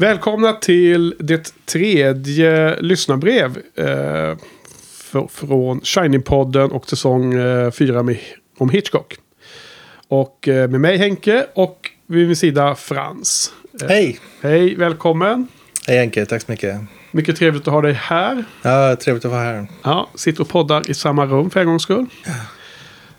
Välkomna till det tredje lyssnarbrev eh, för, från Shining-podden och säsong eh, fyra med, om Hitchcock. Och eh, med mig Henke och vid min sida Frans. Eh, Hej! Hej, välkommen. Hej Henke, tack så mycket. Mycket trevligt att ha dig här. Ja, trevligt att vara här. Ja, sitter och poddar i samma rum för en gångs skull.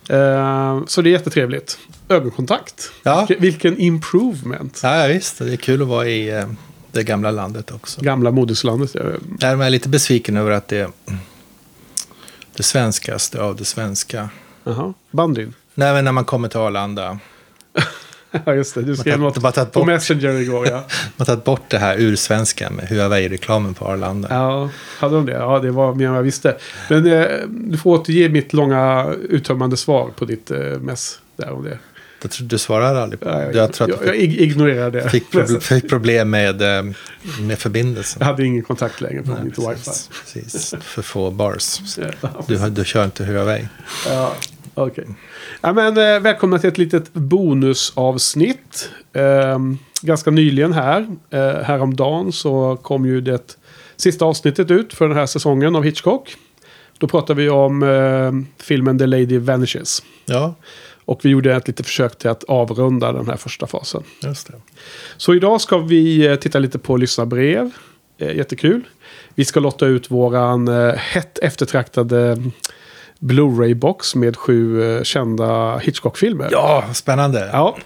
Eh, så det är jättetrevligt. Ögonkontakt. Ja. Vilken, improvement. Ja, visst. Det är kul att vara i eh, det gamla landet också. Gamla moderslandet. Jag är lite besviken över att det är det svenskaste av det svenska. Jaha, bandyn. Nej, men när man kommer till Arlanda. Ja, just det. Du skrev Man något bara tagit på bort, Messenger igår, ja. man tagit bort det här ursvenska med Huawei-reklamen på Arlanda. Ja, hade de det? Ja, det var mer än jag visste. Men eh, du får återge mitt långa uttömmande svar på ditt eh, mess där om det. Jag du svarar aldrig på det. jag, Jag tror jag, att jag ignorerar det. fick, proble- fick problem med, eh, med Jag förbindelsen. hade ingen kontakt längre på Nej, mitt wifi. precis. För få bars. Du, du kör inte Huawei. Ja, okej. Ja, men, eh, välkomna till ett litet bonusavsnitt. Eh, ganska nyligen här, eh, häromdagen, så kom ju det sista avsnittet ut för den här säsongen av Hitchcock. Då pratar vi om eh, filmen The Lady Vanishes. Ja, Och vi gjorde ett litet försök till att avrunda den här första fasen. just det. Så idag ska vi eh, titta lite på lyssnarbrev. Eh, jättekul. Vi ska lotta ut våran eh, hett eftertraktade Blu-ray-box med sju kända Hitchcock-filmer. Ja, spännande. Ja,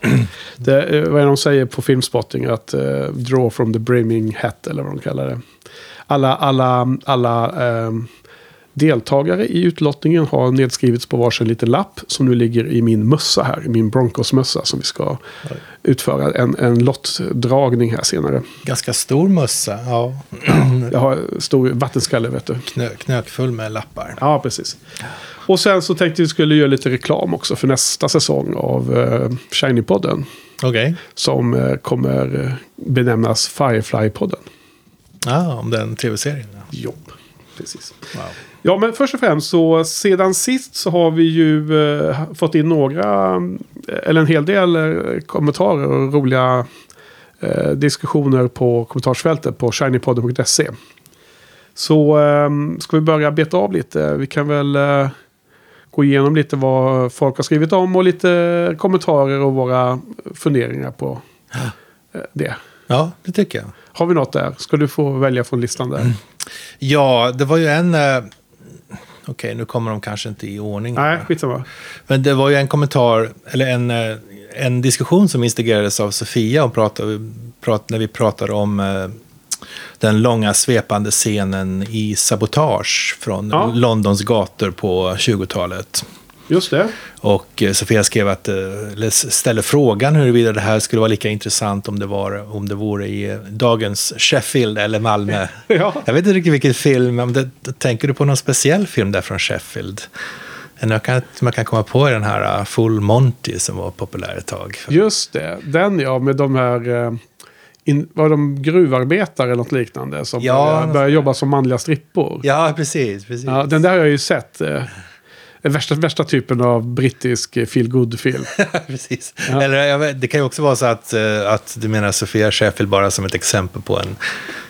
det, vad är det de säger på Filmspotting? Att eh, draw from the brimming hat eller vad de kallar det. Alla, alla, alla ehm, deltagare i utlottningen har nedskrivits på varsin liten lapp som nu ligger i min mössa här. I min Broncos-mössa som vi ska utföra en, en lottdragning här senare. Ganska stor mössa. Ja. Jag har stor vattenskalle vet du. Knö, knökfull med lappar. Ja, precis. Och sen så tänkte vi skulle göra lite reklam också för nästa säsong av uh, Shiny-podden. Okej. Som eh, kommer eh, benämnas Firefly-podden. Ja, om den tv-serien. Ja. Precis. Wow. Ja, men först och främst så sedan sist så har vi ju eh, fått in några, eh, eller en hel del eh, kommentarer och roliga eh, diskussioner på kommentarsfältet på shinypodden.se. Så eh, ska vi börja beta av lite. Vi kan väl eh, gå igenom lite vad folk har skrivit om och lite kommentarer och våra funderingar på det. ja, det tycker jag. Har vi något där? Ska du få välja från listan där? Ja, det var ju en... Okej, nu kommer de kanske inte i ordning. Nej, skitsamma. Men det var ju en kommentar, eller en, eh, en diskussion som instigerades av Sofia och pratade, prat, när vi pratade om eh, den långa svepande scenen i Sabotage från Ja. Londons gator på 20-talet. Just det. Och eh, Sofia skrev att, eh, eller s- ställde frågan huruvida det här skulle vara lika intressant om det, var, om det vore i eh, dagens Sheffield eller Malmö. Ja. Jag vet inte riktigt vilken film, men det, tänker du på någon speciell film där från Sheffield? Jag kan, jag kan komma på den här Full Monty som var populär ett tag. Just det, den ja, med de här... In, var de gruvarbetare eller något liknande? Som Ja, började, jobba som manliga strippor. Ja. Ja, precis. precis. den där har jag ju sett. Värsta, värsta typen av brittisk feel film precis. Ja. Eller vet, det kan ju också vara så att, eh, att du menar Sofia Sheffield bara som ett exempel på en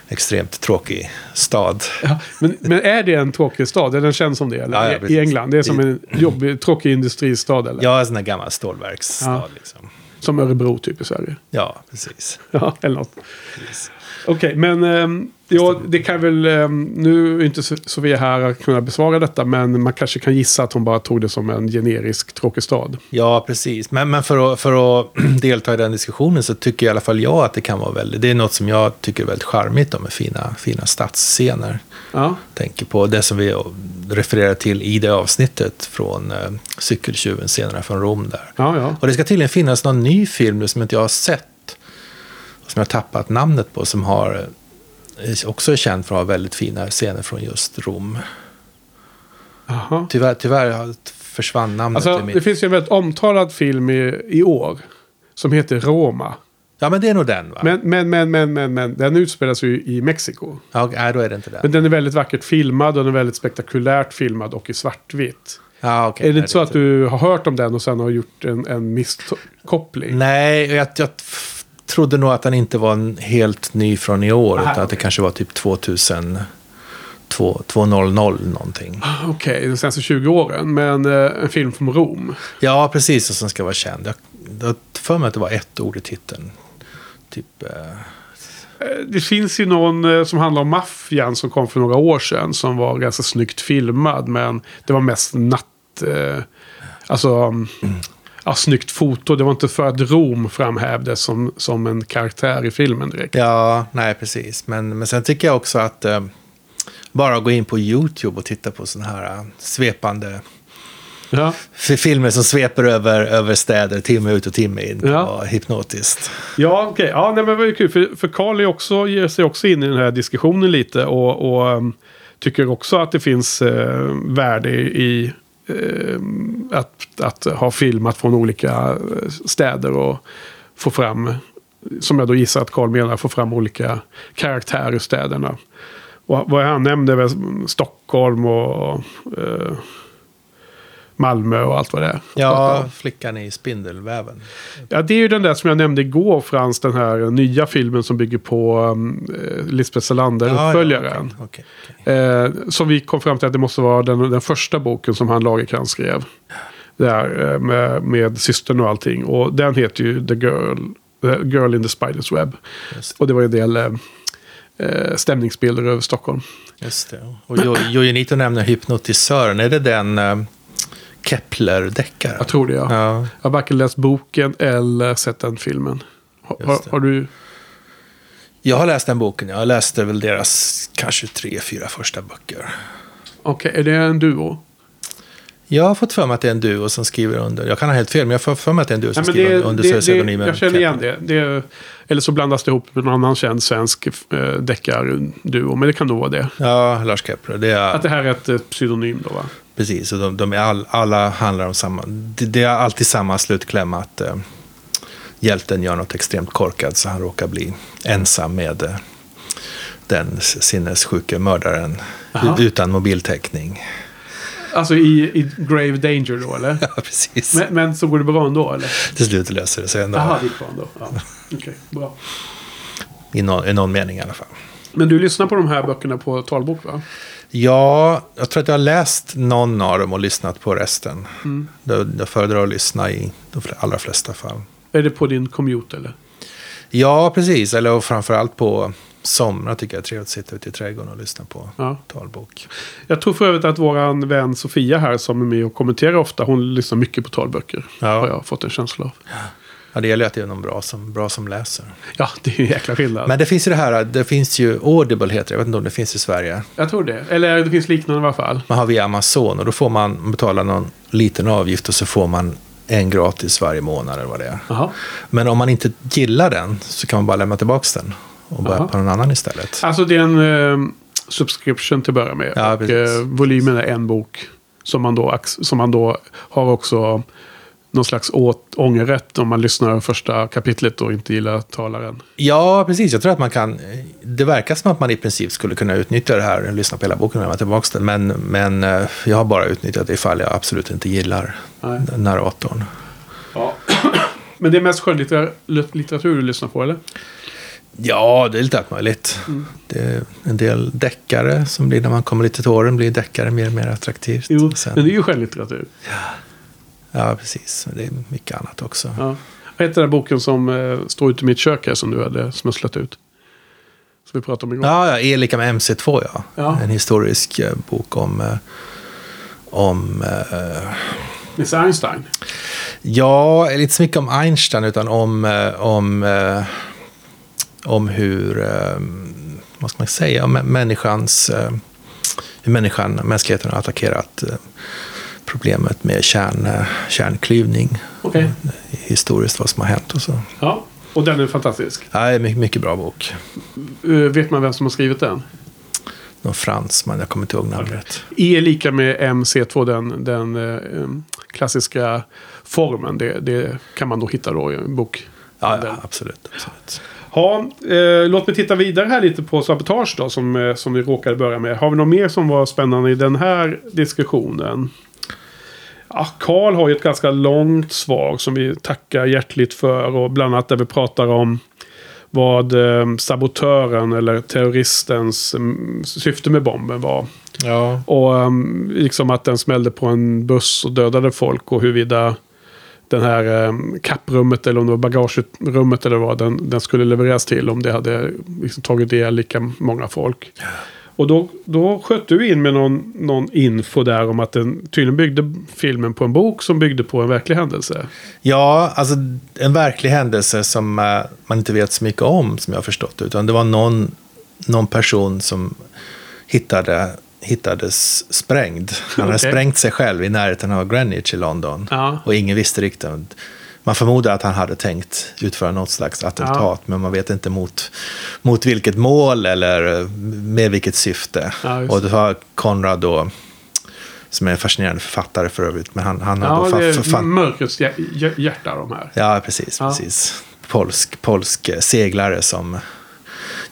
extremt tråkig stad. ja, men, men är det en tråkig stad? Är den känd som det? Eller? Ja, I-. England? Det är som en jobbig, tråkig industristad? Eller? Ja, en sån här gammal stålverksstad. Liksom. Som Örebro typ i Sverige? Ja, precis. Ja, eller något. precis. Okej, men ehm, ja, det kan väl... ehm, nu är inte So- Sofia här att kunna besvara detta, men man kanske kan gissa att hon bara tog det som en generisk tråkig stad. Ja, precis. Men, men för, att, för att delta i den diskussionen så tycker i alla fall jag att det kan vara väldigt... Det är något som jag tycker är väldigt charmigt med fina, fina stadsscener. Ja, Tänker på det som vi refererar till i det avsnittet från eh, Cykeltjuven, scenerna från Rom där. ja, ja. Och det ska tydligen finnas någon ny film nu som inte jag har sett. Som jag tappat namnet på. Som har, eh, också är känd för att ha väldigt fina scener från just Rom. Aha. Tyvärr, tyvärr försvann namnet Alltså, mitt... det finns ju en väldigt omtalad film i, i år. Som heter Roma. Ja, men det är nog den va? Men, men, men, men, men, men den utspelas ju i Mexiko. Ja, nej, då är det inte den. Men den är väldigt vackert filmad och den är väldigt spektakulärt filmad och i svartvitt. Ja, okej, är det nej, inte så att du har hört om den och sen har gjort en, en misskoppling? Nej, jag, jag trodde nog att den inte var en helt ny från i år. Aha, utan att det kanske var typ 2000, 2, 200 någonting. Okej, de senaste 20 åren. Men eh, en film från Rom. Ja, precis. Och som ska vara känd. Jag, jag har för mig att det var ett ord i titeln. Typ... Eh, Eh, Det finns ju någon eh, som handlar om maffian som kom för några år sedan. Som var ganska snyggt filmad. Men det var mest natt... Eh, alltså... mm, Ja, snyggt foto. Det var inte för att Rom framhävdes som, som en karaktär i filmen direkt. ja, nej precis. Men, men sen tycker jag också att eh, bara gå in på YouTube och titta på sådana här eh, svepande Ja. filmer som sveper över, över städer timme ut och timme in. Ja. Och hypnotiskt. Ja, okej. Ja, nej, men det var ju kul. För, för Carl också, ger sig också in i den här diskussionen lite. Och, och um, tycker också att det finns eh, värde i Eh, att, att ha filmat från olika eh, städer. Och få fram, som jag då gissar att Carl menar, få fram olika karaktärer i städerna. Och vad han nämnde var Stockholm och eh, Malmö och allt vad det är. Ja, flickan i spindelväven. Ja, det är ju den där som jag nämnde igår, Frans, den här nya filmen som bygger på um, eh, Lisbeth Salander, Ja, uppföljaren. Ja, okej, okej, okej. Eh, som vi kom fram till att det måste vara den, den första boken som han Lagercrantz skrev. Där eh, med, med systern och allting. Och den heter ju The Girl, The Girl in the Spider's Web. Just, Och det var ju en del eh, eh, stämningsbilder över Stockholm. just det. Och Jo- Jojenito nämner hypnotisören. Är det den eh, Kepler-deckaren? Jag tror det, ja. Ja, Jag har varken läst boken eller sett den filmen. Har, har du... jag har läst den boken. Jag läste väl deras kanske tre, fyra första böcker. Okej, är det en duo? Jag har fått för mig att det är en duo som skriver under. Jag kan ha helt fel, men jag får för mig att det är en duo som Nej, skriver det, under det, pseudonymen. jag känner igen det. det. Eller så blandas det ihop med någon annan känd svensk eh, deckarduo. Men det kan nog vara det. Ja, Lars Kepler. Det är, Att det här är ett pseudonym då va? Precis, och de, de är all, alla handlar om samma. Det, det är alltid samma slutkläm att eh, hjälten gör något extremt korkat så han råkar bli ensam med eh, den sinnessjuke mördaren Aha. utan mobiltäckning. Alltså i, i Grave Danger då eller? Ja, precis. men, men så går det bra ändå eller? Till slut löser det sig ändå. Jaha, det gick bra ändå. Ja. Okej, bra. I, någon, I någon mening i alla fall. Men du lyssnar på de här böckerna på talbok va? Ja, jag tror att jag har läst någon av dem och lyssnat på resten. Mm. Jag, jag föredrar att lyssna i de allra flesta fall. Är det på din commute eller? Ja, precis. Eller framförallt på somrar tycker jag är trevligt att sitta ute i trädgården och lyssna på Ja. talbok. Jag tror för övrigt att våran vän Sofia här som är med och kommenterar ofta. Hon lyssnar mycket på talböcker. Ja. Har jag fått en känsla av. Ja, det gäller ju att det är någon bra som, bra som läser. Ja, det är ju en jäkla skillnad. Men det finns ju det här, det finns ju Audible heter det, jag vet inte om det finns i Sverige. Jag tror det. Eller det finns liknande i alla fall. Man har via Amazon och då får man betala någon liten avgift och så får man en gratis varje månad eller vad det är. Jaha. Men om man inte gillar den så kan man bara lämna tillbaka den och börja Jaha. på någon annan istället. Alltså det är en eh, subscription till att börja med. Ja, och eh, volymen är en bok. Som man då, som man då har också någon slags åt, ångerrätt om man lyssnar första kapitlet och inte gillar talaren. Ja, precis. Jag tror att man kan... Det verkar som att man i princip skulle kunna utnyttja det här, lyssna på hela boken och lämna tillbaka den. Men, men eh, jag har bara utnyttjat det ifall jag absolut inte gillar Nej. narratorn. Ja. Men det är mest skönlitteratur du lyssnar på eller? Ja, det är lite allt möjligt. Mm. Det är en del deckare som blir, när man kommer lite till åren, blir deckare mer och mer attraktivt. Jo, Sen, men det är ju skönlitteratur. Ja, precis. Men det är mycket annat också. Ja. Vad heter den där boken som eh, står ute i mitt kök här som du hade smusslat ut? Som vi pratade om igår. Ja, ja, E lika med MC2, ja. Ja. En historisk eh, bok om... eh, om eh, Miss Einstein. ja, inte så mycket om Einstein, utan om, eh, om, eh, om hur... eh, vad ska man säga? Människans... eh, hur människan, mänskligheten har attackerat eh, problemet med kärn, eh, kärnklyvning. Okej. Historiskt vad som har hänt och så. Ja, och den är fantastisk. Ja, mycket, mycket bra bok. Eh, vet man vem som har skrivit den? Någon fransman, jag kommer inte ihåg namnet. E är lika med MC2, den, den eh, klassiska formen. Det, det kan man då hitta då i en bok. Ja, ja absolut. absolut. Ja, eh, låt mig titta vidare här lite på sabotage då, som, eh, som vi råkade börja med. Har vi något mer som var spännande i den här diskussionen? Karl har ju ett ganska långt svar som vi tackar hjärtligt för. Och bland annat där vi pratar om vad eh, sabotören eller terroristens mm, syfte med bomben var. Ja. Och um, liksom att den smällde på en buss och dödade folk och huruvida den här eh, kapprummet eller om det var bagagerummet eller vad den, den skulle levereras till om det hade liksom, tagit ihjäl lika många folk. Och då, då sköt du in med någon, någon info där om att den tydligen byggde filmen på en bok som byggde på en verklig händelse. Ja, alltså en verklig händelse som eh, man inte vet så mycket om, som jag har förstått det. Utan det var någon, någon person som hittade, hittades sprängd. Han hade Okej. sprängt sig själv i närheten av Greenwich i London. Ja. Och ingen visste riktigt. Man förmodar att han hade tänkt utföra något slags attentat, Ja. men man vet inte mot, mot vilket mål eller med vilket syfte. Ja, och det var Konrad då, som är en fascinerande författare för övrigt, men han, han har Ja, då det är mörkrets hjär- hjär- hjärta de här. Ja, precis. Precis. Polsk, polsk seglare som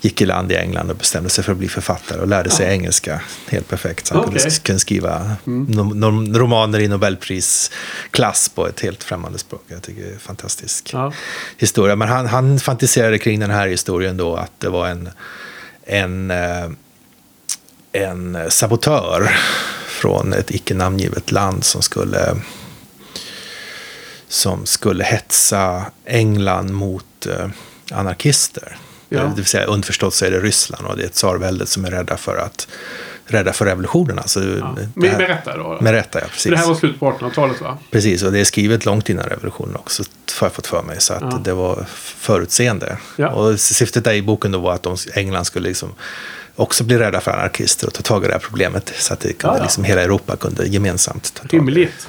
gick i land i England och bestämde sig för att bli författare och lärde sig engelska helt perfekt. Så han kunde, sk- kunde skriva no, romaner i Nobelprisklass på ett helt främmande språk. Jag tycker det är fantastisk Ja. historia. Men han, han fantiserade kring den här historien då att det var en, en, eh, en sabotör från ett icke namngivet land som skulle som skulle hetsa England mot eh, anarkister. Ja. Det vill säga underförstått så är det Ryssland och det är tsarväldet som är rädda för att rädda för revolutionen. Alltså, Ja. Med, här- med rätta då? med rätta, ja. Precis. För det här var slut på 1800-talet va? Precis, och det är skrivet långt innan revolutionen också, har jag fått för mig. Så att Ja. det var förutseende. Ja. Och syftet där i boken då var att de, England skulle liksom också bli rädda för anarkister och ta tag i det här problemet. Så att det kunde, Ja. Liksom, hela Europa kunde gemensamt ta tag i det. Rimligt.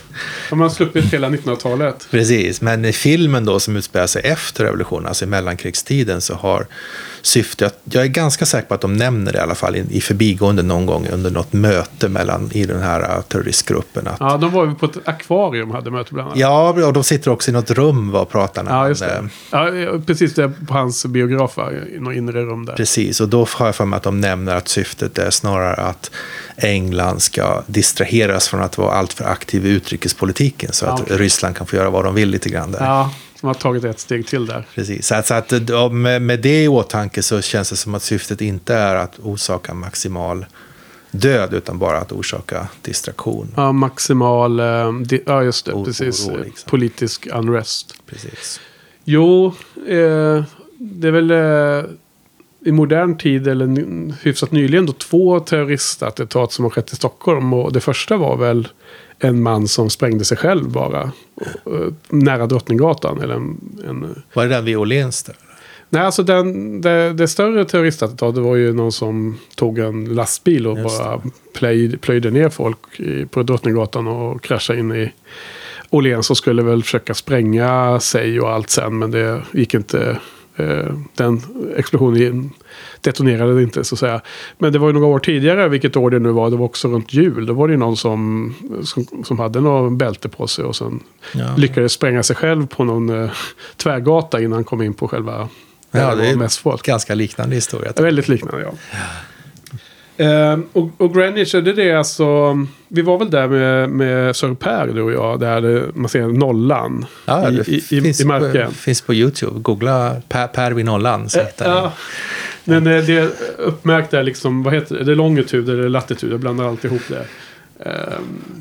Har man sluppit hela 1900-talet? Precis, men i filmen då som utspelar sig efter revolutionen, alltså i mellankrigstiden, så har syftet, jag är ganska säker på att de nämner det i alla fall i, i förbigående någon gång under något möte mellan, i den här uh, terroristgruppen. Att, Ja, de var ju på ett akvarium hade möte bland annat. ja, och de sitter också i något rum var pratarna. Ja, just Eh, det. Ja, ja, precis det på hans biograf i något inre rum där. Precis, och då har jag för mig att de nämner att syftet är snarare att England ska distraheras från att vara alltför aktiv i utrikespolitiken så Ja, att okej. Ryssland kan få göra vad de vill lite grann där. Ja, som har tagit ett steg till där. Precis, så att, så att med, med det i åtanke så känns det som att syftet inte är att orsaka maximal död utan bara att orsaka distraktion. Ja, maximal... eh, Ja, just det. O- precis. oro, liksom. Politisk unrest. Precis. Jo, eh, det är väl eh, i modern tid, eller hyfsat nyligen, då två terroristattentat som har skett i Stockholm. Och det första var väl en man som sprängde sig själv bara. eh, nära Drottninggatan. Eller en, en, Var det den vid Åhléns nej, alltså den, det, det större terroristattentatet var ju någon som tog en lastbil och Just bara plöj, plöjde ner folk i, på Drottninggatan och kraschade in i Åhléns och skulle väl försöka spränga sig och allt sen. Men det gick inte. Eh, den explosionen detonerade inte så att säga. Men det var ju några år tidigare, vilket år det nu var. Det var också runt jul. Då var det ju någon som, som, som hade något bälte på sig och sen Ja. lyckades spränga sig själv på någon eh, tvärgata innan han kom in på själva Ja, det är mest folk. Ganska liknande historia. Ja, Väldigt liknande, ja. Eh, och, och Greenwich, är det det alltså... Vi var väl där med, med Sir Per, du och jag, där man ser nollan Ja, i, i, finns, i marken. På, finns på YouTube. Googla Per, per vid nollan. Så Eh, ja. Men eh, det är uppmärkt där liksom, vad heter det? Det är longitud eller latitud, jag blandar alltid ihop det. Eh,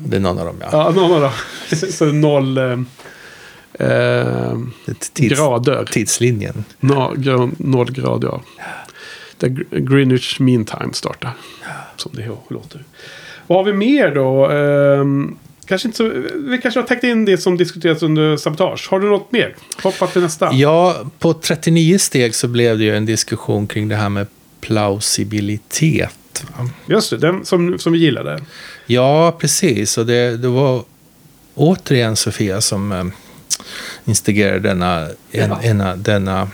Det är någon av dem, ja. ja, någon av dem. Så noll eh, eh, Tids, grader. Tidslinjen. No, noll grad, ja. Där Gr- Greenwich Mean Time startar. Som det låter. Vad har vi mer då? Ehm, kanske inte så, vi kanske har täckt in det som diskuterats under sabotage. Har du något mer? Hoppa till nästa. Ja, på 39 steg så blev det ju en diskussion kring det här med plausibilitet. Va? Just det, den som, som vi gillade. Ja, precis. Och det, det var återigen Sofia som eh, instigerade denna, en, Ja. ena, denna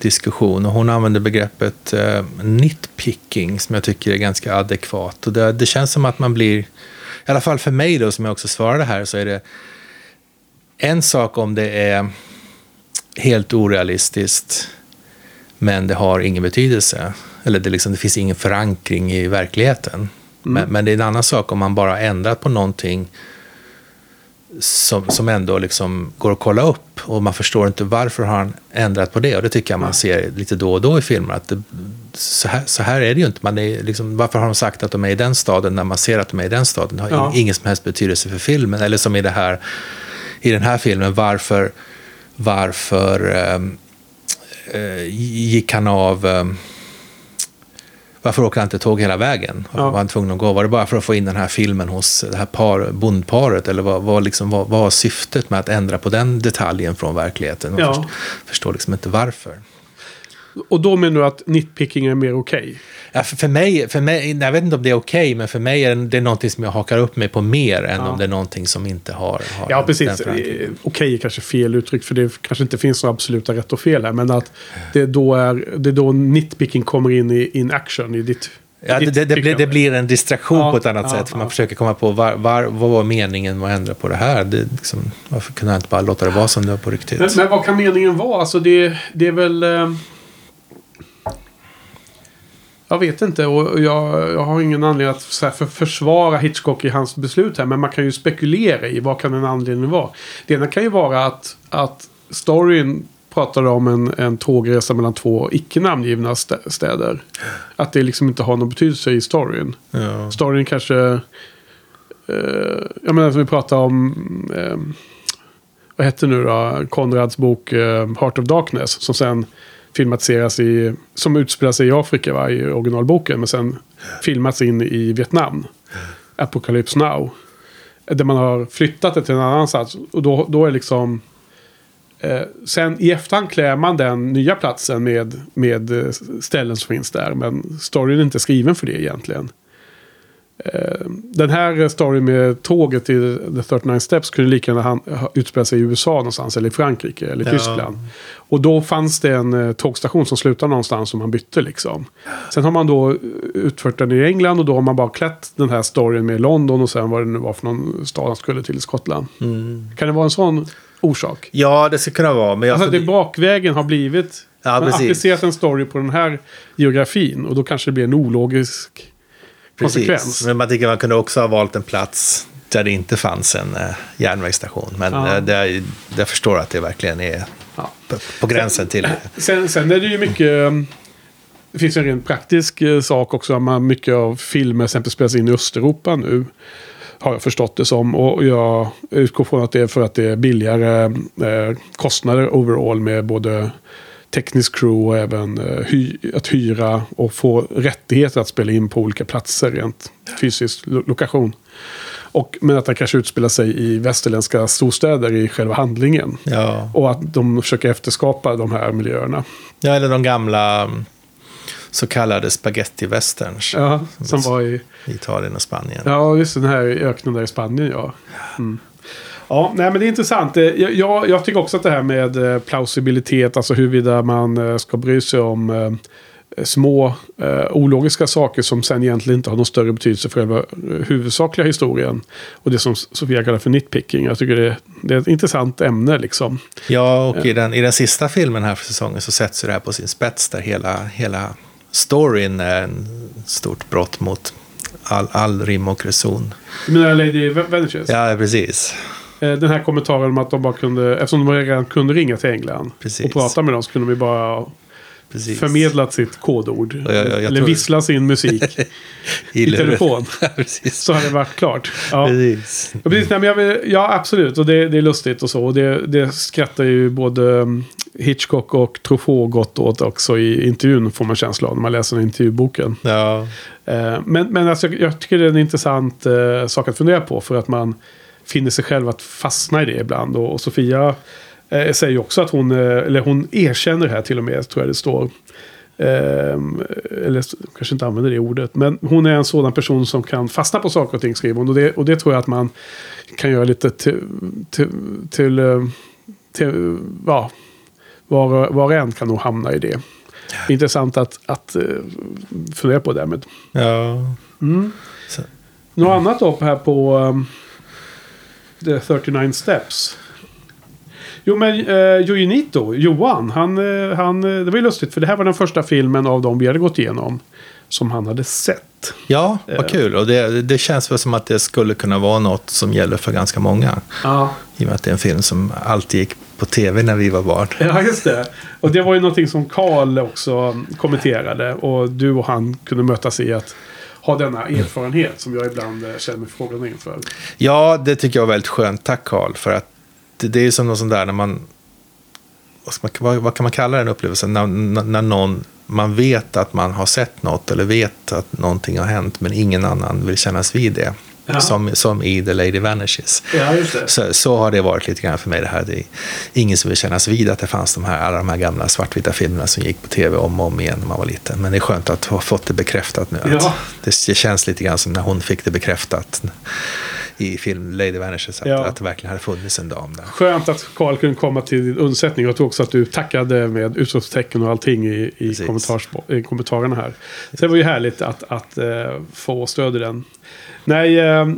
diskussion. Och hon använde begreppet eh, nitpicking som jag tycker är ganska adekvat. Och det, det känns som att man blir, i alla fall för mig då som jag också svarade här, så är det en sak om det är helt orealistiskt men det har ingen betydelse. Eller det, liksom, det finns ingen förankring i verkligheten. Men, men det är en annan sak om man bara ändrat på någonting som, som ändå liksom går att kolla upp. Och man förstår inte varför har han ändrat på det. Och det tycker jag man ser lite då och då i filmer. Att det, så, här, så här är det ju inte. Man är liksom, varför har de sagt att de är i den staden när man ser att de är i den staden? Det har Ja. ingen som helst betydelse för filmen. Eller som i, det här, i den här filmen, varför, varför eh, gick han av... ehm, varför åker han inte tåg hela vägen? Ja. Var han tvungen att gå? Var det bara för att få in den här filmen hos det här par, bondparet? Eller vad, vad, liksom, vad, vad var syftet med att ändra på den detaljen från verkligheten? Jag Ja. förstår, förstår liksom inte varför. Och då menar du att nitpicking är mer okej? Ja, för, för mig, för mig, jag vet inte om det är okej, men för mig är det, det är någonting som jag hakar upp mig på mer än Ja. om det är någonting som inte har, har Ja, precis. Eh, Okej är kanske fel uttryck, för det kanske inte finns några absoluta rätt och fel här. Men att det då är det är då nitpicking kommer in i in action i ditt... Ja, det, det, det, blir, det blir en distraktion Ja, på ett annat ja, sätt. För man försöker komma på var, var, vad var meningen med att ändra på det här. Det, liksom, varför kunde jag inte bara låta det vara som det var på riktigt? Men, men vad kan meningen vara? Alltså det, det är väl... Jag vet inte och jag, jag har ingen anledning att så här, för, försvara Hitchcock i hans beslut här. Men man kan ju spekulera i vad kan en anledning vara. Det ena kan ju vara att, att storyn pratar om en, en tågresa mellan två icke namngivna stä- städer. Att det liksom inte har någon betydelse i storyn. ja. Storyn kanske... Eh, jag menar som vi pratade om... Eh, vad hette nu då? Konrads bok eh, Heart of Darkness. Som sen filmatiseras i... Som utspelar sig i Afrika va, i originalboken. Men sen filmats in i Vietnam. Apocalypse Now. Där man har flyttat det till en annan plats. Och då, då är liksom... Eh, sen i efterhand klär man den nya platsen med, med eh, ställen som finns där. Men storyn är inte skriven för det egentligen. Eh, den här storyn med tåget i The 39 Steps kunde lika gärna utspela sig i USA någonstans. Eller i Frankrike eller i Ja. Tyskland. Och då fanns det en eh, tågstation som slutade någonstans som man bytte liksom. Sen har man då eh, utfört den i England och då har man bara klätt den här storyn med London och sen vad det nu var för någon stad han skulle till i Skottland. Mm. Kan det vara en sån orsak? ja, det ska kunna vara. Men jag, Alltså det bakvägen har blivit... Ja, man har applicerat en story på den här geografin och då kanske det blir en ologisk konsekvens. Precis. Men man tycker man kunde också ha valt en plats där det inte fanns en eh, järnvägsstation. Men Ja. eh, det, är- jag förstår att det verkligen är Ja. på, på gränsen till... Sen, sen är det ju mycket... um, Det finns en rent praktisk eh, sak också. Man, mycket av filmer exempel spelas in i Östeuropa nu. Har jag förstått det som. Och jag utgår från att det är för att det är billigare eh, kostnader overall med både teknisk crew och även eh, hy, att hyra och få rättigheter att spela in på olika platser rent fysisk lo- lokation. Och, men att det kanske utspelar sig i västerländska storstäder i själva handlingen. Ja. Och att de försöker efterskapa de här miljöerna. ja, eller de gamla mm, så kallade spaghetti-westerns Ja, som var i... i Italien och Spanien. Ja, just den här öknen där i Spanien, ja. Mm. Ja, nej men det är intressant. Eh, Jag, jag, tycker också att det här med eh, plausibilitet, alltså huruvida man eh, ska bry sig om små eh, ologiska saker som sen egentligen inte har någon större betydelse för själva huvudsakliga historien. Och det som Sofia kallar för nitpicking. Jag tycker det, det är ett intressant ämne liksom. Ja, och i den, i den sista filmen här för säsongen så sätts det här på sin spets där hela, hela storyn är en stort brott mot all, all rim och reson. Du menar Lady Vanishes? Ja, precis. Eh, Den här kommentaren om att de bara kunde, eftersom de redan kunde ringa till England Precis. och prata med dem så kunde de ju bara precis. förmedlat sitt kodord. Jag- jag eller vissla sin musik i telefon. Ja. Så hade det varit klart. Ja, Precis. ja, precis, nej, men ja absolut. Och det, det är lustigt och så. Och det, det skrattar ju både um, Hitchcock och Truffaut gott åt också i intervjun får man känsla av när man läser intervjuboken. Ja, Eh, men men alltså, jag tycker det är en intressant eh, sak att fundera på. För att man finner sig själv att fastna i det ibland. Och, och Sofia eh, säger också att hon, eh, eller hon erkänner det här till och med, tror jag det står. Ehm, eller kanske inte använder det ordet. Men hon är en sådan person som kan fastna på saker och ting, skriver hon. Och det, och det tror jag att man kan göra lite till, till, till, eh, till ja, var, var och en kan nog hamna i det. Intressant att, att eh, fundera på därmed. ja. Mm. Så. Något annat då här på um, The 39 Steps. Jo men uh, Joinito, Johan, han, eh, han, eh, det var ju lustigt för det här var den första filmen av dem vi hade gått igenom. som han hade sett. Ja, vad Eh. kul. Och det, det känns väl som att det skulle kunna vara något som gäller för ganska många. Ja. I och med att det är en film som alltid gick på tv när vi var barn. Ja, just det. Och det var ju någonting som Karl också kommenterade. Och du och han kunde mötas i att ha denna erfarenhet som jag ibland eh, känner mig frågande inför. Ja, det tycker jag var väldigt skönt. Tack Karl. För att det, är ju som någon sån där när man... Vad, man, vad, vad kan man kalla den upplevelsen? När, när, när någon, man vet att man har sett något eller vet att någonting har hänt men ingen annan vill kännas vid det. Ja. Som, som i The Lady Vanishes. Ja. Så, så har det varit lite grann för mig. Det här. Det är ingen som vill kännas vid att det fanns de här, alla de här gamla svartvita filmerna som gick på tv om och om igen när man var liten. Men det är skönt att ha fått det bekräftat nu. Att Ja. det, känns lite grann som när hon fick det bekräftat i film Lady Vanishes. Att, Ja. att det verkligen hade funnits en dam där. Skönt att Karl kunde komma till din undsättning. Jag tror också att du tackade med utropstecken och allting i, i, i kommentarerna här. Så det var ju härligt att, att eh, få stöd i den. Nej, eh,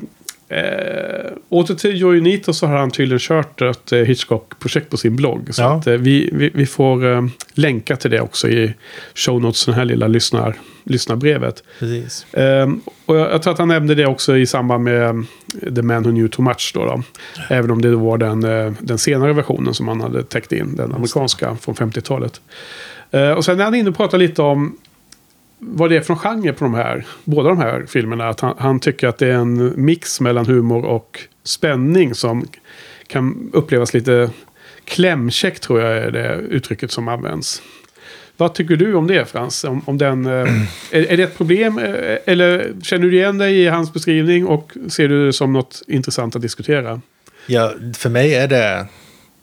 eh, åter till Joey Nito så har han tydligen kört ett eh, Hitchcock-projekt på sin blogg. Så Ja. att, eh, vi, vi, vi får eh, länka till det också i show notes, den här lilla lyssnar, lyssnarbrevet. Precis. Ehm, och jag, jag tror att han nämnde det också i samband med eh, The Man Who Knew Too Much. Då, då. Även om det då var den, eh, den senare versionen som han hade täckt in. Den amerikanska från 50-talet. Eh, och sen är han inne och pratar lite om vad det är för genre på de här, båda de här filmerna. Att han, han tycker att det är en mix mellan humor och spänning som kan upplevas lite klämkäck tror jag är det uttrycket som används. Vad tycker du om det Frans? Om, om den, eh, är, är det ett problem? eh, Eller känner du igen dig i hans beskrivning och ser du det som något intressant att diskutera? Ja, för mig är det,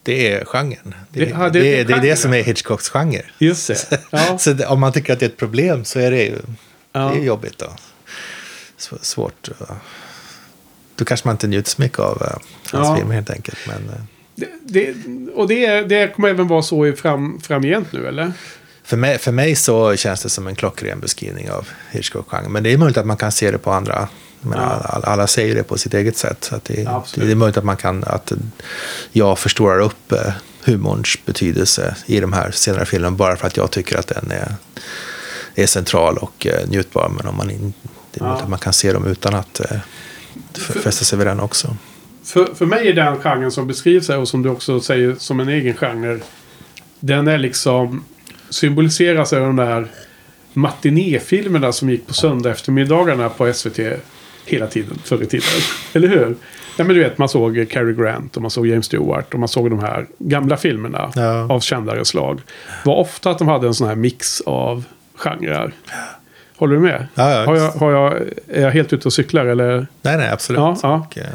det är genren. Det, Det- ja, det- det, det är är det, som är Hitchcocks genre. Just det. Ja, Så om man tycker att det är ett problem så är det ju Ja. det är jobbigt. Då. Sv- Svårt. Då kanske man inte njuter så mycket av eh, hans Ja. filmer helt enkelt. Men, eh, och det, det kommer även vara så i fram, framgent nu eller? för, mig, för mig så känns det som en klockren beskrivning av Hitchcock-genren. Men det är möjligt att man kan se det på andra. Men Ja. alla, alla säger det på sitt eget sätt. Så det, Ja, det är möjligt att man kan, att jag förstorar upp eh, humorns betydelse i de här senare filmerna bara för att jag tycker att den är, är central och eh, njutbar. Men om man in, det är möjligt Ja. att man kan se dem utan att eh, fästa sig vid den också. För, för mig är den genren som beskrivs här och som du också säger som en egen genre. Den är liksom symboliseras av de där matinéfilmerna som gick på söndag eftermiddagarna på SVT hela tiden förr i tiden. Eller hur? Ja, men du vet, man såg Cary Grant och man såg James Stewart och man såg de här gamla filmerna Ja. av kändare slag. Det var ofta att de hade en sån här mix av genrer. Håller du med? Ja, ja, har jag, har jag, är jag helt ute och cyklar eller? Nej, nej, absolut. Ja, ja. Och, eh,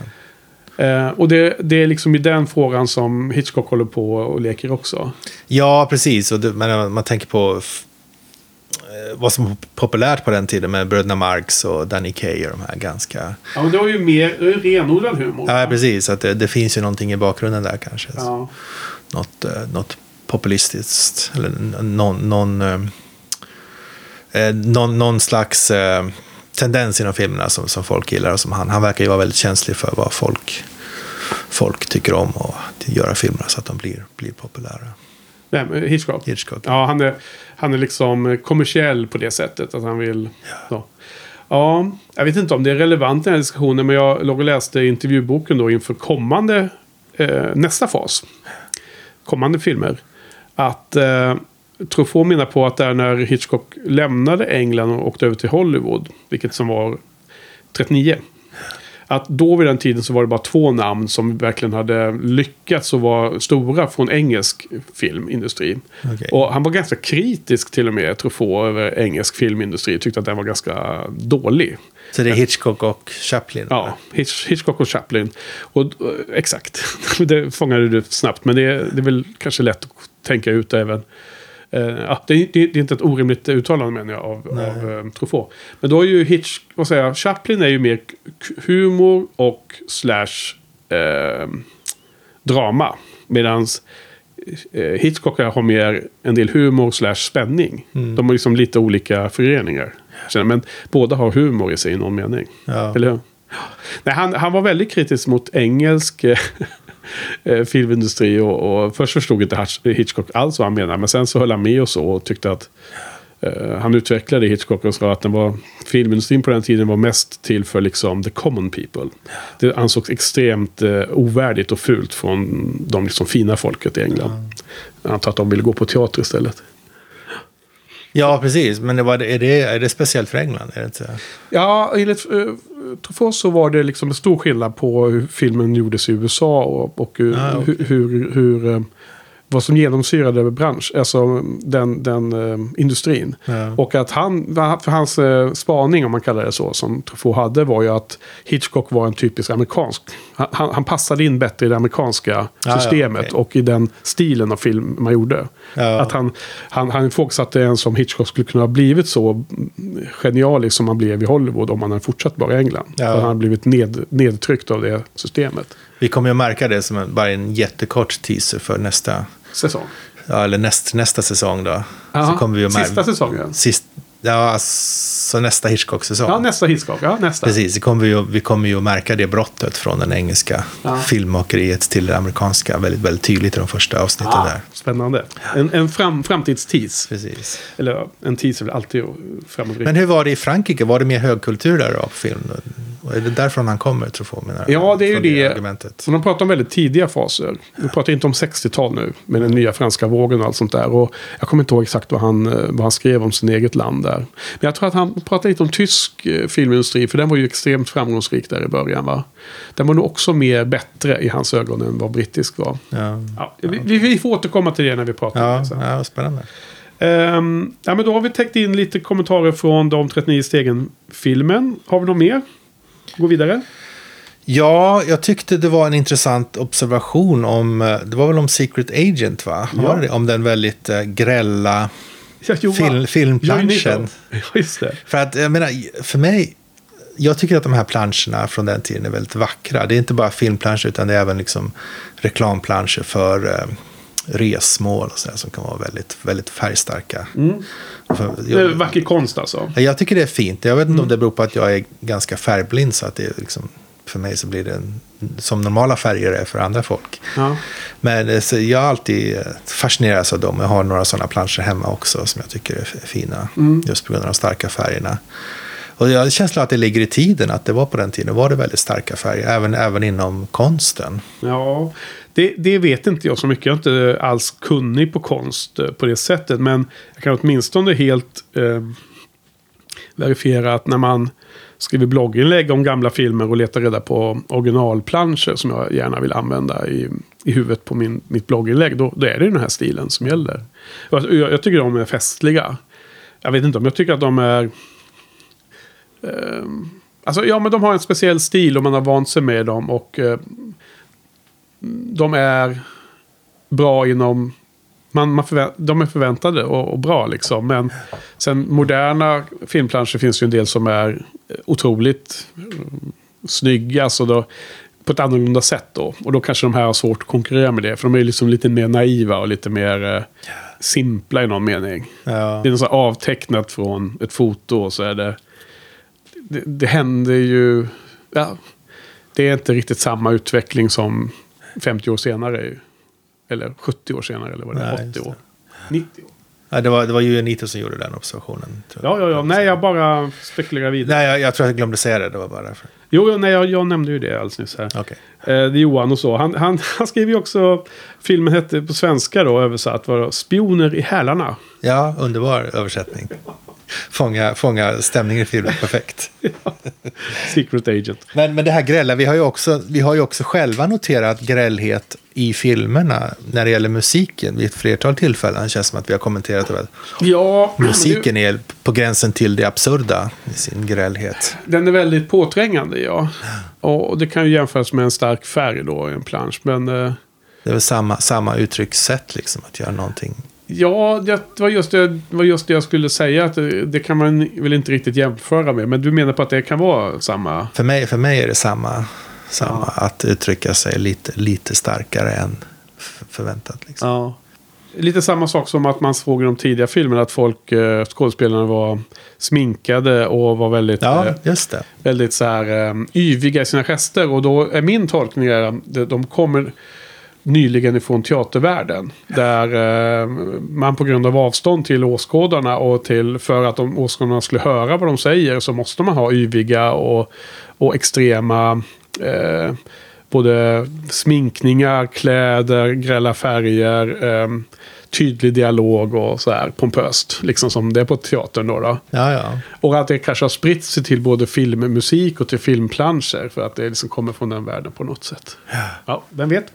Eh, och det, det är liksom i den frågan som Hitchcock håller på och leker också. Ja, precis. Och det, men man tänker på eh, vad som var populärt på den tiden med bröderna Marx och Danny Kaye och de här ganska... Ja, men det var ju mer det är ju renodlad humor. Ja, precis. Att det, det finns ju någonting i bakgrunden där kanske. Ja. Något, eh, något populistiskt. Eller någon, någon, eh, eh, någon, någon slags eh, tendens inom filmerna som, som folk gillar. Och som han, han verkar ju vara väldigt känslig för vad folk, folk tycker om och göra filmer så att de blir, blir populära. Men Hitchcock. Hitchcock. Ja, han är, han är liksom kommersiell på det sättet. Att han vill... Ja. ja, jag vet inte om det är relevant i den här diskussionen. Men jag låg och läste intervjuboken då inför kommande... Eh, nästa fas. Kommande filmer. Att... Eh, Truffaut menar på att det är när Hitchcock lämnade England och åkte över till Hollywood. Vilket som var 39. Att då vid den tiden så var det bara två namn som verkligen hade lyckats och var stora från engelsk filmindustri. Okej. Och han var ganska kritisk till och med, Truffaut, över engelsk filmindustri. Tyckte att den var ganska dålig. Så det är Hitchcock och Chaplin? Ja, Hitch, Hitchcock och Chaplin. Och, eh, exakt, det fångade du snabbt. Men det, är- det är väl kanske lätt att tänka ut även. Eh, ja, det, är- det, det är inte ett orimligt uttalande menar jag av, av eh, Truffaut. Men då är ju Hitch, vad säger jag, Chaplin är ju mer humor och slash eh, drama. Medan eh, Hitchcock har mer en del humor slash spänning. De har liksom lite olika föreningar. Men båda har humor i sig i någon mening. Ja. Eller hur? Nej, han, han var väldigt kritisk mot engelsk eh, eh, filmindustri. Och, och först förstod inte Hitch- Hitchcock alls vad han menade. Men sen så höll han med och så och tyckte att eh, han utvecklade Hitchcock och sa att den var, filmindustrin på den tiden var mest till för liksom the common people. Det ansågs extremt eh, ovärdigt och fult från de liksom fina folket i England. Jag antar att de ville gå på teater istället. Ja, precis. Men det var, är, det, är det speciellt för England? Är det inte? Ja, enligt uh, Truffaut så var det liksom en stor skillnad på hur filmen gjordes i USA och, och hur, Ah, okej. hur, hur, hur eh, vad som genomsyrade bransch, alltså den, den eh, industrin. Ja. Och att han, för hans eh, spaning om man kallar det så, som Truffaut hade var ju att Hitchcock var en typisk amerikansk. Han, han passade in bättre i det amerikanska Ja, ja, systemet okej. och i den stilen av film man gjorde. Att han, han, han ifrågasatte en som Hitchcock skulle kunna ha blivit så genialisk som han blev i Hollywood om han hade fortsatt bara i England. Han hade blivit ned, nedtryckt av det systemet. Vi kommer ju att märka det som en, bara en jättekort teaser för nästa, Säsong. ja, eller näst, nästa säsong då. Så kommer vi mär- Sista säsongen. Sist, ja, alltså nästa Hitchcock-säsong. Ja, nästa Hitchcock. Ja, nästa. Precis, kommer vi, ju- vi kommer ju att märka det brottet från den engelska Ja. filmmakeriet till det amerikanska väldigt, väldigt tydligt i de första avsnitten Ah, där. spännande. En, en fram, framtidstease. Precis. Eller ja, en tease är väl alltid framåtriktad. Men hur var det i Frankrike? Var det mer högkultur där då på film? Och är det därifrån han kommer, tror jag, menar Ja, det är ju det. Argumentet. De pratar om väldigt tidiga faser. Vi pratar inte om 60-tal nu, med den nya franska vågen och allt sånt där. Och jag kommer inte ihåg exakt vad han, eh, vad han skrev om sin eget land där. Men jag tror att han pratade lite om tysk eh, filmindustri, för den var ju extremt framgångsrik där i början. Va? Den var nog också mer bättre i hans ögon än vad brittisk var. Ja, Ja, vi, vi- får återkomma till det när vi pratar om ja, det sen. ja spännande. Ehm, ja, men då har vi täckt in lite kommentarer från de 39 stegen-filmen. Har vi något mer? Gå vidare. Ja, jag tyckte det var en intressant observation om, eh, det var väl om Secret Agent va? Ja. Det? Om den väldigt eh, grälla Ja, Johan. film, filmplanschen. Ja, just det. För att, jag menar, för mig, jag tycker att de här planscherna från den tiden är väldigt vackra. Det är inte bara filmplanscher utan det är även liksom reklamplanscher för eh, resmål och sådär som kan vara väldigt, väldigt färgstarka. För, Det är jag, vacker konst alltså. jag tycker det är fint. Jag vet inte om det beror på att jag är ganska färgblind så att det liksom, för mig så blir det en, som normala färger är för andra folk. Ja. Men eh, så jag har alltid eh, fascinerats av dem. Jag har några sådana planscher hemma också som jag tycker är fina. Just på grund av de starka färgerna. Och jag har känslan att det ligger i tiden, att det var på den tiden var det väldigt starka färger, även, även inom konsten. Ja, det, det vet inte jag så mycket. Jag är inte alls kunnig på konst eh, på det sättet. Men jag kan åtminstone helt eh, verifiera att när man skriver blogginlägg om gamla filmer och letar reda på originalplanscher som jag gärna vill använda i, i huvudet på min, mitt blogginlägg. Då, då är det den här stilen som gäller. Jag, jag, jag tycker de är festliga. Jag vet inte om jag tycker att de är... Eh, Alltså, ja, men de har en speciell stil och man har vant sig med dem. Och eh, de är bra inom... Man, man förvä- de är förväntade och, och bra liksom. Men sen moderna filmplanscher finns ju en del som är otroligt mm, snygga. Så då, på ett annorlunda sätt då. Och då kanske de här har svårt att konkurrera med det. För de är liksom lite mer naiva och lite mer eh, simpla i någon mening. Ja. Det är något avtecknat från ett foto och så är det... Det, det händer ju... Ja, det är inte riktigt samma utveckling som 50 år senare. Eller 70 år senare eller vad det är. Nej, 80 just år. 90 år. Ja, det, var, det var ju Anita som gjorde den observationen. Ja, ja, ja. Nej, jag bara spekulerar vidare. Nej, jag, jag tror jag glömde säga det, det var bara därför. Jo, nej, jag, jag nämnde ju det alldeles nyss här. Okej. Eh, det är Johan och så. Han, han, han skriver ju också... Filmen hette på svenska då översatt var Spioner i hälarna. Ja, underbar översättning. Fånga, fånga stämningen i filmen perfekt. Secret Agent. Men, men det här grälla, vi har, ju också, vi har ju också själva noterat grällhet i filmerna när det gäller musiken vid ett flertal tillfällen. Det känns som att vi har kommenterat det. Ja, men det- Musiken är på gränsen till det absurda i sin grällhet. Den är väldigt påträngande, ja. Och det kan ju jämföras med en stark färg då i en plansch. Men eh, Det är väl samma, samma uttryckssätt, liksom, att göra någonting. Ja, det var just det, var just det jag skulle säga. Att det, det kan man väl inte riktigt jämföra med. Men du menar på att det kan vara samma? För mig, för mig är det samma, samma att uttrycka sig lite, lite starkare än förväntat. Liksom. Ja. Lite samma sak som att man såg i de tidiga filmerna att folk, eh, skådespelarna var sminkade och var väldigt, Ja, eh, just det. väldigt så här, eh, yviga i sina gester. Och då är min tolkning att de kommer... nyligen ifrån teatervärlden. Där eh, man på grund av avstånd till åskådarna och till för att de åskådarna skulle höra vad de säger så måste man ha yviga och, och extrema eh, både sminkningar, kläder, grälla färger, eh, tydlig dialog och så här pompöst. Liksom som det är på teatern då. då. Ja, ja. Och att det kanske har spritt sig till både filmmusik och till filmplanscher. För att det liksom kommer från den världen på något sätt. Ja, vem vet.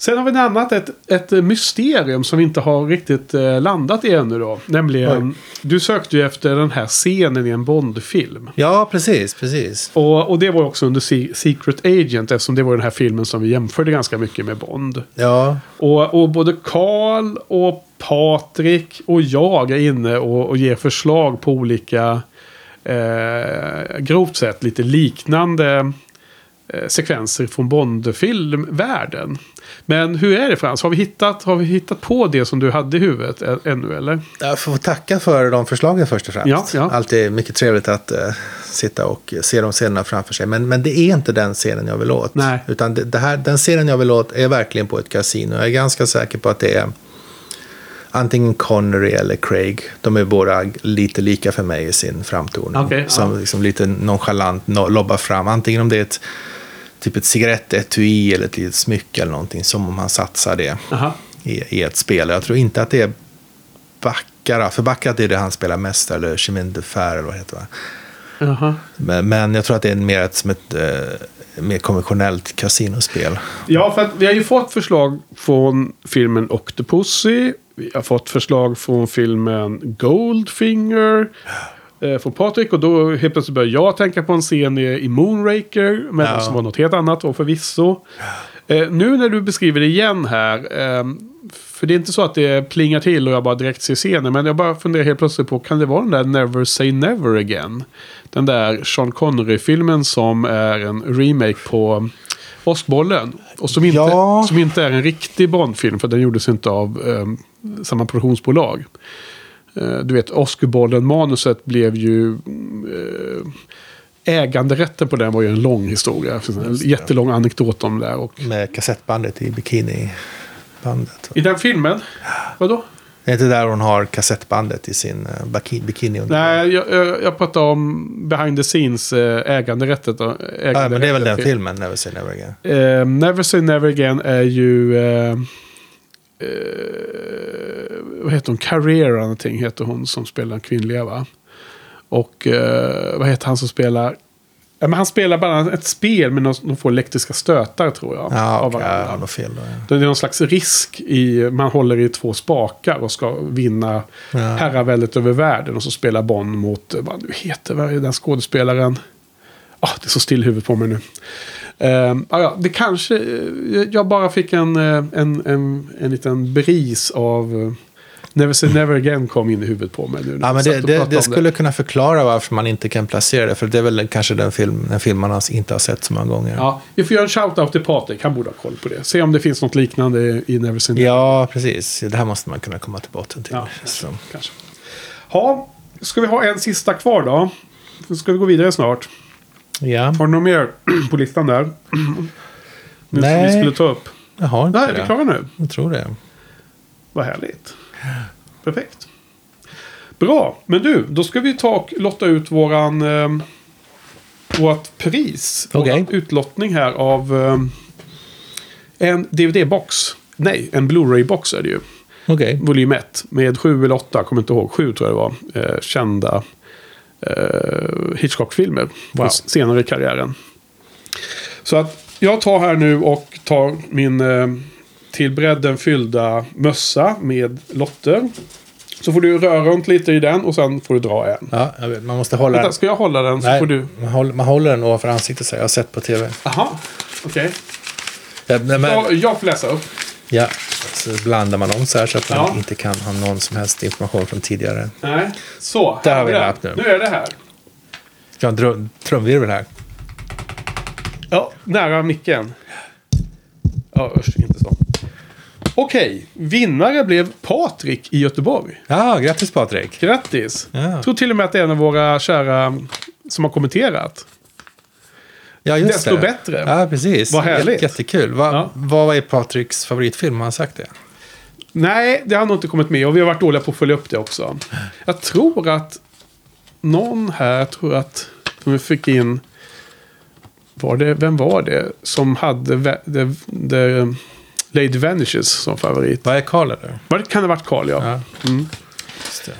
Sen har vi annat, ett, ett mysterium som vi inte har riktigt eh, landat i ännu då. Nämligen, du sökte ju efter den här scenen i en Bond-film. Ja, precis, precis. Och, och det var också under Se- Secret Agent eftersom det var den här filmen som vi jämförde ganska mycket med Bond. Ja, Och, och både Karl och Patrik och jag är inne och, och ger förslag på olika, eh, grovt sett, lite liknande sekvenser från Bond-filmvärlden. Men hur är det Frans? Har vi hittat, har vi hittat på det som du hade i huvudet ä- ännu eller? jag får tacka för de förslagen först och främst. Ja, ja. Alltid mycket trevligt att eh, sitta och se de scenerna framför sig. Men, men det är inte den scenen jag vill åt. Nej. Utan det, det här, den scenen jag vill åt är verkligen på ett kasino. Jag är ganska säker på att det är antingen Connery eller Craig. De är båda lite lika för mig i sin framtoning. Okej, som ja. liksom lite nonchalant no, lobbar fram. Antingen om det är ett, typ ett cigarettetui eller ett litet smycke eller någonting. Som om han satsar det Aha. i, i ett spel. Jag tror inte att det är Baccarat. För Baccarat är det han spelar mest. Eller Chemin de Fer eller vad det heter. Va? Jaha. Men, men jag tror att det är mer ett, som ett eh, mer konventionellt kasinospel. Ja, för att vi har ju fått förslag från filmen Octopussy. Vi har fått förslag från filmen Goldfinger. Eh, från Patrik. Och då helt plötsligt börjar jag tänka på en scen i, Moonraker. Men Ja. som var något helt annat och förvisso. Eh, nu när du beskriver det igen här. ehm, för det är inte så att det plingar till och jag bara direkt ser scenen. Men jag bara funderar helt plötsligt på. Kan det vara den där Never Say Never Again? Den där Sean Connery-filmen som är en remake på Åskbollen. Och som inte, Ja. som inte är en riktig Bond-film. För den gjordes inte av ehm, samma produktionsbolag. Eh, du vet, Oscarbollen-manuset blev ju... eh, äganderätten på den var ju en lång historia. En jättelång anekdot om det. där. Och Med kassettbandet i bikinibandet. I den filmen? Vadå? Det är inte där hon har kassettbandet i sin uh, bikini. bikini. Nej, jag, jag, jag pratar om behind the scenes eh, äganderättet. då. Ja, men det är väl den Äganderätten till- filmen, Never Say Never Again. Eh, Never Say Never Again är ju... Eh, eh, vad heter hon? Carrera någonting heter hon som spelar den kvinnliga va? Och eh, vad heter han som spelar... Ja, men han spelar bara ett spel med någon, de får elektriska stötar tror jag. Ja, av har nog fel då. Det är någon slags risk i... Man håller i två spakar och ska vinna Ja. herraväldet över världen. Och så spelar Bond mot... eh, Vad nu heter vad är den skådespelaren? Ah, det är så still i huvudet på mig nu. Ah, ja, det kanske... eh, Jag bara fick en, eh, en, en, en liten bris av... Never say never again kom in i huvudet på mig nu. Ja, men det, det, det skulle kunna förklara varför man inte kan placera det. För det är väl kanske den film, den film man inte har sett så många gånger. Ja, vi får göra en shout-out till Patrik. Han borde ha koll på det. Se om det finns något liknande i Never say never. Ja, precis. Det här måste man kunna komma till botten till. Ja, Så. kanske. Ha, ska vi ha en sista kvar då? Ska vi gå vidare snart. Ja, Har du något mer på listan där? Nu som vi Nej. skulle ta upp. jag har inte Nej, är vi det. klara nu? Jag tror det. Vad härligt. Perfekt. Bra, men du, då ska vi ta och lotta ut våran... Eh, vårt pris. Okej. Våran utlottning här av eh, en DVD-box. Nej, en Blu-ray-box är det ju. Okej. Volym 1. Med sju eller åtta, kommer inte ihåg. Sju tror jag det var. Eh, kända eh, Hitchcock-filmer. Wow. Senare i karriären. Så att jag tar här nu och tar min eh, till bredden fyllda mössa med lotter. Så får du röra runt lite i den och sen får du dra en. Ja, jag vet, man måste hålla Vänta, den. ska jag hålla den så Nej, får du... man, håller, man håller den ovanför ansiktet så. Jag har sett på tv. Aha, okej. Ja, men, men, Ja, jag får läsa upp. ja, så blandar man om så här så att man Ja. inte kan ha någon som helst information från tidigare. Nej, så. Där har vi lapp nu. Nu är det här. Ska jag ha en trumvirvel här? Ja, nära micken. Ja, usch, inte så. Okej, vinnare blev Patrik i Göteborg. Ja, grattis Patrik. Grattis! Ja. Tror till och med att det är en av våra kära som har kommenterat. Ja, just Desto det. bättre. Ja, precis. Vad härligt. Jät- Jättekul. Va, Ja. Vad är Patriks favoritfilm? Har han sagt det? Nej, det har nog inte kommit med och vi har varit dåliga på att följa upp det också. Jag tror att någon här, tror att de fick in... Var det, vem var det som hade the, the Lady Vanishes som favorit? Vad är Karl eller? Var det, kan det ha varit Karl, ja. Ja. Mm. Det.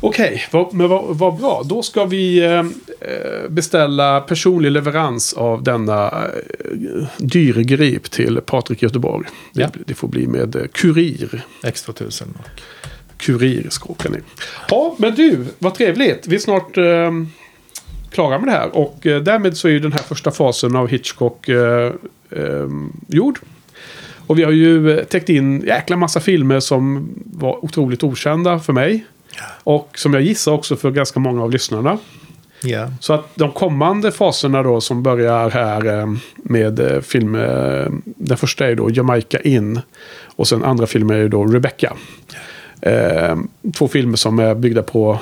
Okej, vad, men vad, vad bra. Då ska vi eh, eh, beställa personlig leverans av denna eh, dyrgrip till Patrik Göteborg. Det, Ja. det får bli med eh, kurir. X2000. Och... Kurir skåkar ni. Ja, men du, vad trevligt. Vi är snart eh, klara med det här. Och eh, därmed så är ju den här första fasen av Hitchcock eh, eh, gjord. Och vi har ju eh, täckt in jäkla massa filmer som var otroligt okända för mig. Och som jag gissar också för ganska många av lyssnarna. Ja. Så att de kommande faserna då som börjar här eh, med eh, film... Den första är då Jamaica In. Och sen andra filmer är då Rebecca. Eh, två filmer som är byggda på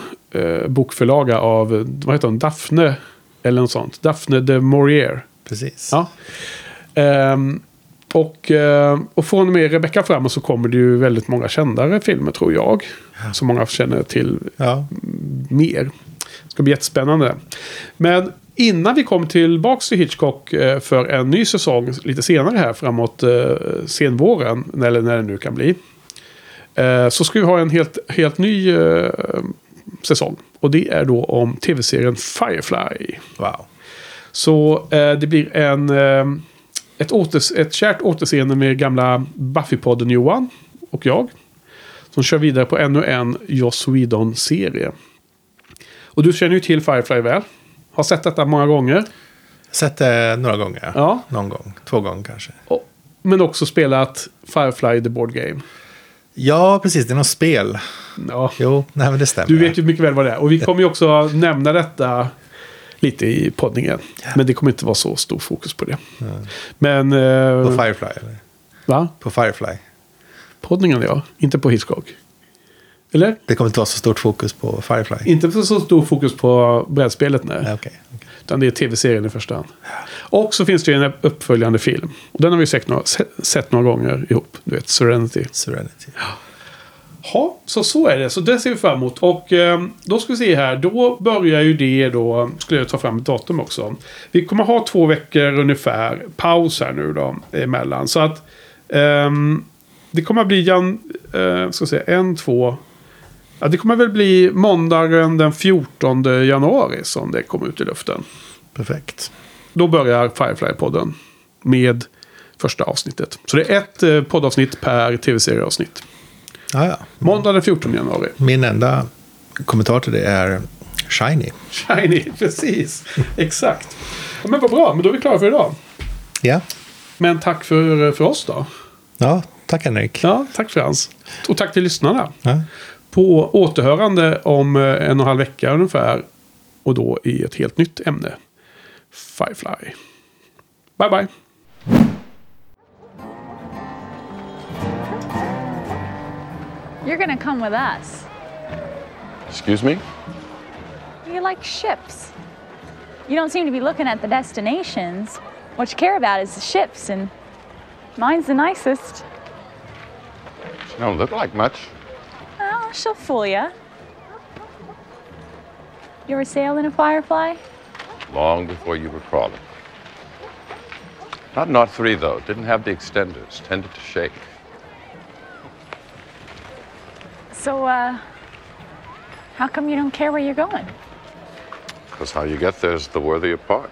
bokförlaga av, vad heter hon, Daphne? Eller något sånt. Daphne de Maurier. Precis. Ja. Ehm, och, eh, och från och med Rebecca framåt så kommer det ju väldigt många kändare filmer tror jag. Som många känner till Ja. mer. Det ska bli jättespännande. Men innan vi kommer tillbaka till Hitchcock eh, för en ny säsong lite senare här framåt eh, senvåren, eller när det nu kan bli. Så ska vi ha en helt, helt ny säsong. Och det är då om tv-serien Firefly. Wow. Så det blir en, ett, åters, ett kärt återseende med gamla Buffy-podden Johan och jag. Som kör vidare på ännu en Joss Whedon-serie. Och du känner ju till Firefly väl? Har sett detta många gånger. Sett det några gånger. Ja. Någon gång. Två gånger kanske. Och, men också spelat Firefly the Board Game. Ja, precis. Det är något spel. Ja, Jo, nej men det stämmer. du vet ju mycket väl vad det är. Och vi kommer ju också nämna detta lite i poddningen. Men det kommer inte vara så stor fokus på det. Men... På Eh, Firefly, eller? va? På Firefly. Poddningen ja, inte på Hitchcock. Eller? Det kommer inte vara så stort fokus på Firefly. Inte så stor fokus på brädspelet nej. Okej. okej. Utan det är tv-serien i första hand. Och så finns det ju en uppföljande film. Den har vi sett några, se- sett några gånger ihop. Du vet, Serenity. Serenity. Ja, så så är det. Så det ser vi fram emot. Och eh, då ska vi se här. Då börjar ju det då. Skulle jag ta fram ett datum också. Vi kommer ha två veckor ungefär paus här nu då. Emellan. Så att ehm, det kommer bli jan, eh, ska säga, en, två. Ja, det kommer väl bli måndagen den 14 januari som det kommer ut i luften. Perfekt. Då börjar Firefly-podden med första avsnittet. Så det är ett eh, poddavsnitt per tv-serieavsnitt. Ja, ja. Måndag den 14 januari. Min enda kommentar till det är Shiny. Shiny, precis. Exakt. Ja, men vad bra, men då är vi klara för idag. Ja. Men tack för, för oss då. Ja, tack Henrik. Ja, tack Frans. Och tack till lyssnarna. Ja. På återhörande om eh, en och en halv vecka ungefär. Och då i ett helt nytt ämne. Firefly. Bye bye. You're gonna come with us. Excuse me? You like ships. You don't seem to be looking at the destinations. What you care about is the ships, and mine's the nicest. She don't look like much. Oh, she'll fool you. You ever sailed in a Firefly? Long before you were crawling. Not Knot 3, though. Didn't have the extenders. Tended to shake. So, uh, how come you don't care where you're going? Because how you get there's the worthier part.